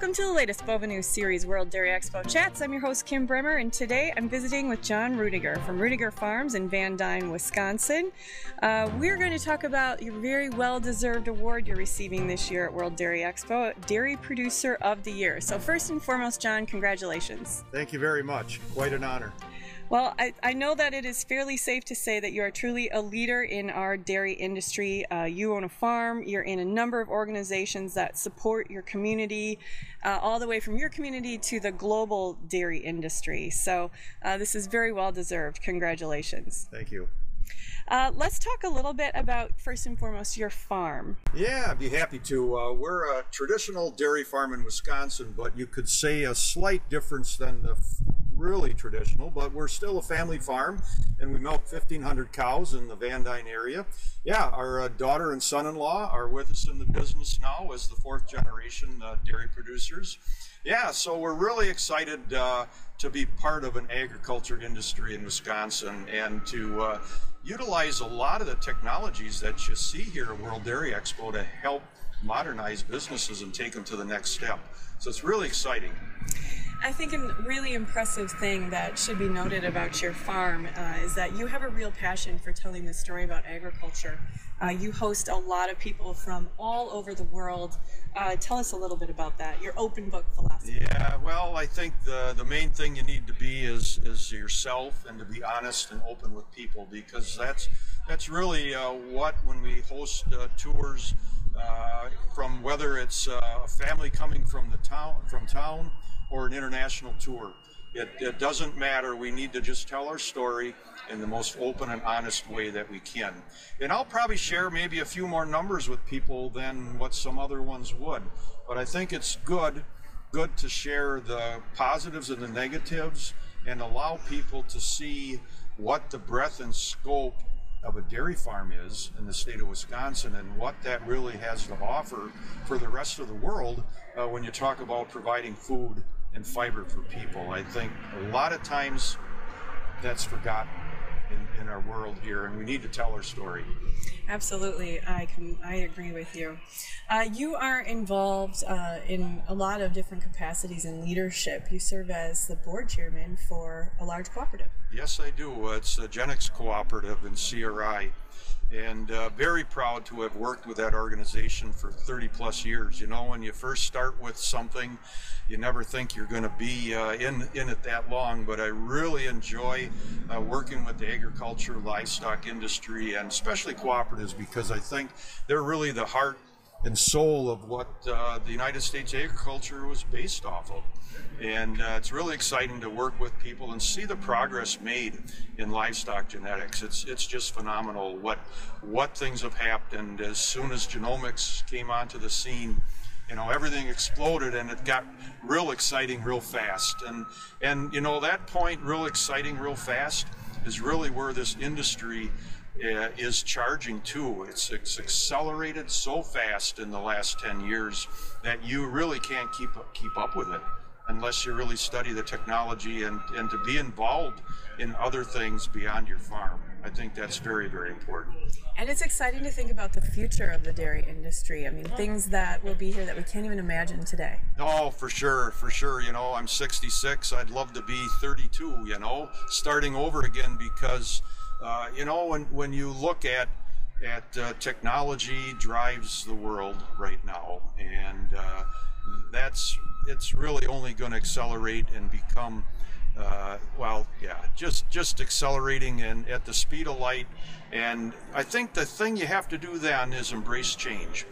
Welcome to the latest Bova News Series World Dairy Expo Chats. I'm your host, Kim Bremer, and today I'm visiting with John Ruedinger from Ruedinger Farms in Van Dyne, Wisconsin. Uh, we're going to talk about your very well deserved award you're receiving this year at World Dairy Expo, Dairy Producer of the Year. So, first and foremost, John, congratulations. Thank you very much. Quite an honor. Well, I, I, know that it is fairly safe to say that you are truly a leader in our dairy industry. Uh, you own a farm, you're in a number of organizations that support your community, uh, all the way from your community to the global dairy industry. So, uh, this is very well deserved. Congratulations. Thank you. Uh, let's talk a little bit about, first and foremost, your farm. Yeah, I'd be happy to. Uh, we're a traditional dairy farm in Wisconsin, but you could say a slight difference than the really traditional, but we're still a family farm and we milk 1,500 cows in the Van Dyne area. Yeah, our uh, daughter and son-in-law are with us in the business now as the fourth generation uh, dairy producers. Yeah, so we're really excited uh, to be part of an agriculture industry in Wisconsin and to uh, utilize a lot of the technologies that you see here at World Dairy Expo to help modernize businesses and take them to the next step. So it's really exciting. I think a really impressive thing that should be noted about your farm uh, is that you have a real passion for telling the story about agriculture. Uh, you host a lot of people from all over the world. Uh, tell us a little bit about that, your open book philosophy. Yeah, well, I think the, the main thing you need to be is, is yourself and to be honest and open with people because that's, that's really uh, what, when we host uh, tours, uh, from whether it's a family coming from the town, from town, or an international tour. It, it, doesn't matter. We need to just tell our story in the most open and honest way that we can. And I'll probably share maybe a few more numbers with people than what some other ones would. But I think it's good, good to share the positives and the negatives and allow people to see what the breadth and scope of a dairy farm is in the state of Wisconsin and what that really has to offer for the rest of the world uh, when you talk about providing food and fiber for people. I think a lot of times that's forgotten in, in our world here, and we need to tell our story. Absolutely, I can. I agree with you. Uh, you are involved uh, in a lot of different capacities in leadership. You serve as the board chairman for a large cooperative. Yes, I do. It's a Genex Cooperative in CRI and uh, very proud to have worked with that organization for 30 plus years. You know, when you first start with something, you never think you're going to be uh, in in it that long. But I really enjoy uh, working with the agriculture, livestock industry, and especially cooperatives because I think they're really the heart and soul of what uh, the United States agriculture was based off of. And uh, it's really exciting to work with people and see the progress made in livestock genetics. It's it's just phenomenal what what things have happened as soon as genomics came onto the scene. You know, everything exploded and it got real exciting real fast. And and you know that point, real exciting real fast, is really where this industry Uh, is charging too. It's, it's accelerated so fast in the last 10 years that you really can't keep keep up with it unless you really study the technology and, and to be involved in other things beyond your farm. I think that's very, very important. And it's exciting to think about the future of the dairy industry. I mean, things that will be here that we can't even imagine today. Oh, for sure, for sure. You know, I'm 66. I'd love to be 32, you know, starting over again because, uh, you know, when, when you look at at uh, technology drives the world right now, and uh, that's it's really only going to accelerate and become uh, well yeah just just accelerating and at the speed of light. And i think the thing you have to do then is embrace change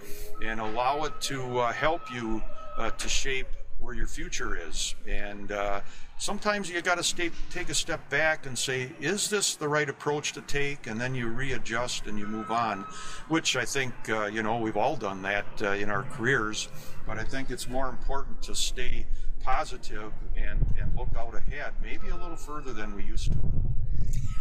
and allow it to uh, help you uh, to shape where your future is and uh, sometimes you got to take a step back and say, is this the right approach to take? And then you readjust and you move on, which I think, uh, you know, we've all done that uh, in our careers. But I think it's more important to stay positive and, and look out ahead, maybe a little further than we used to.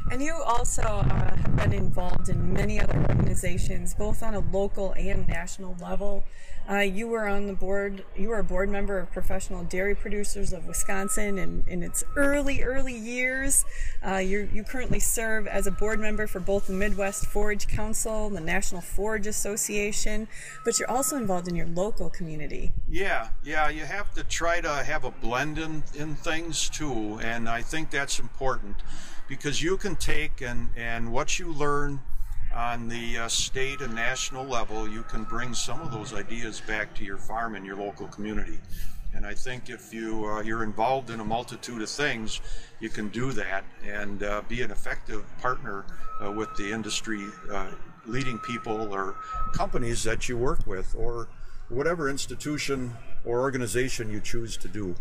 And you also uh, have been involved in many other organizations, both on a local and national level. Uh, you were on the board, you were a board member of Professional Dairy Producers of Wisconsin in, in its early, early years. Uh, you currently serve as a board member for both the Midwest Forage Council, the National Forage Association, but you're also involved in your local community. Yeah, yeah, you have to try to have a blend in, in things too, and I think that's important because you can take and, and what you learn on the uh, state and national level, you can bring some of those ideas back to your farm and your local community. And I think if you uh, you're involved in a multitude of things, you can do that and uh, be an effective partner uh, with the industry uh, leading people or companies that you work with, or whatever institution or organization you choose to do.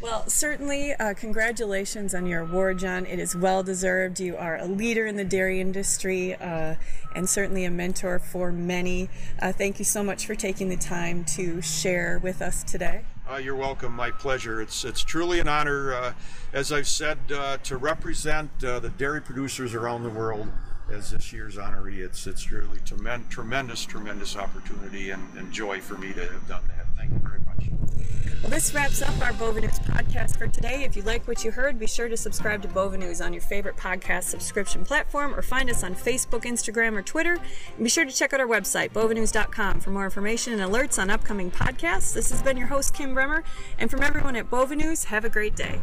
Well, certainly, uh, congratulations on your award, John. It is well deserved. You are a leader in the dairy industry uh, and certainly a mentor for many. Uh, thank you so much for taking the time to share with us today. Uh, you're welcome. My pleasure. It's it's truly an honor, uh, as I've said, uh, to represent the dairy producers around the world as this year's honoree. It's it's really tremendous, tremendous opportunity and, and joy for me to have done that. Thank you very much. This wraps up our Bova News podcast for today. If you like what you heard, be sure to subscribe to Bova News on your favorite podcast subscription platform or find us on Facebook, Instagram, or Twitter. And be sure to check out our website, bovanews.com, for more information and alerts on upcoming podcasts. This has been your host, Kim Bremer, and from everyone at Bova News, have a great day.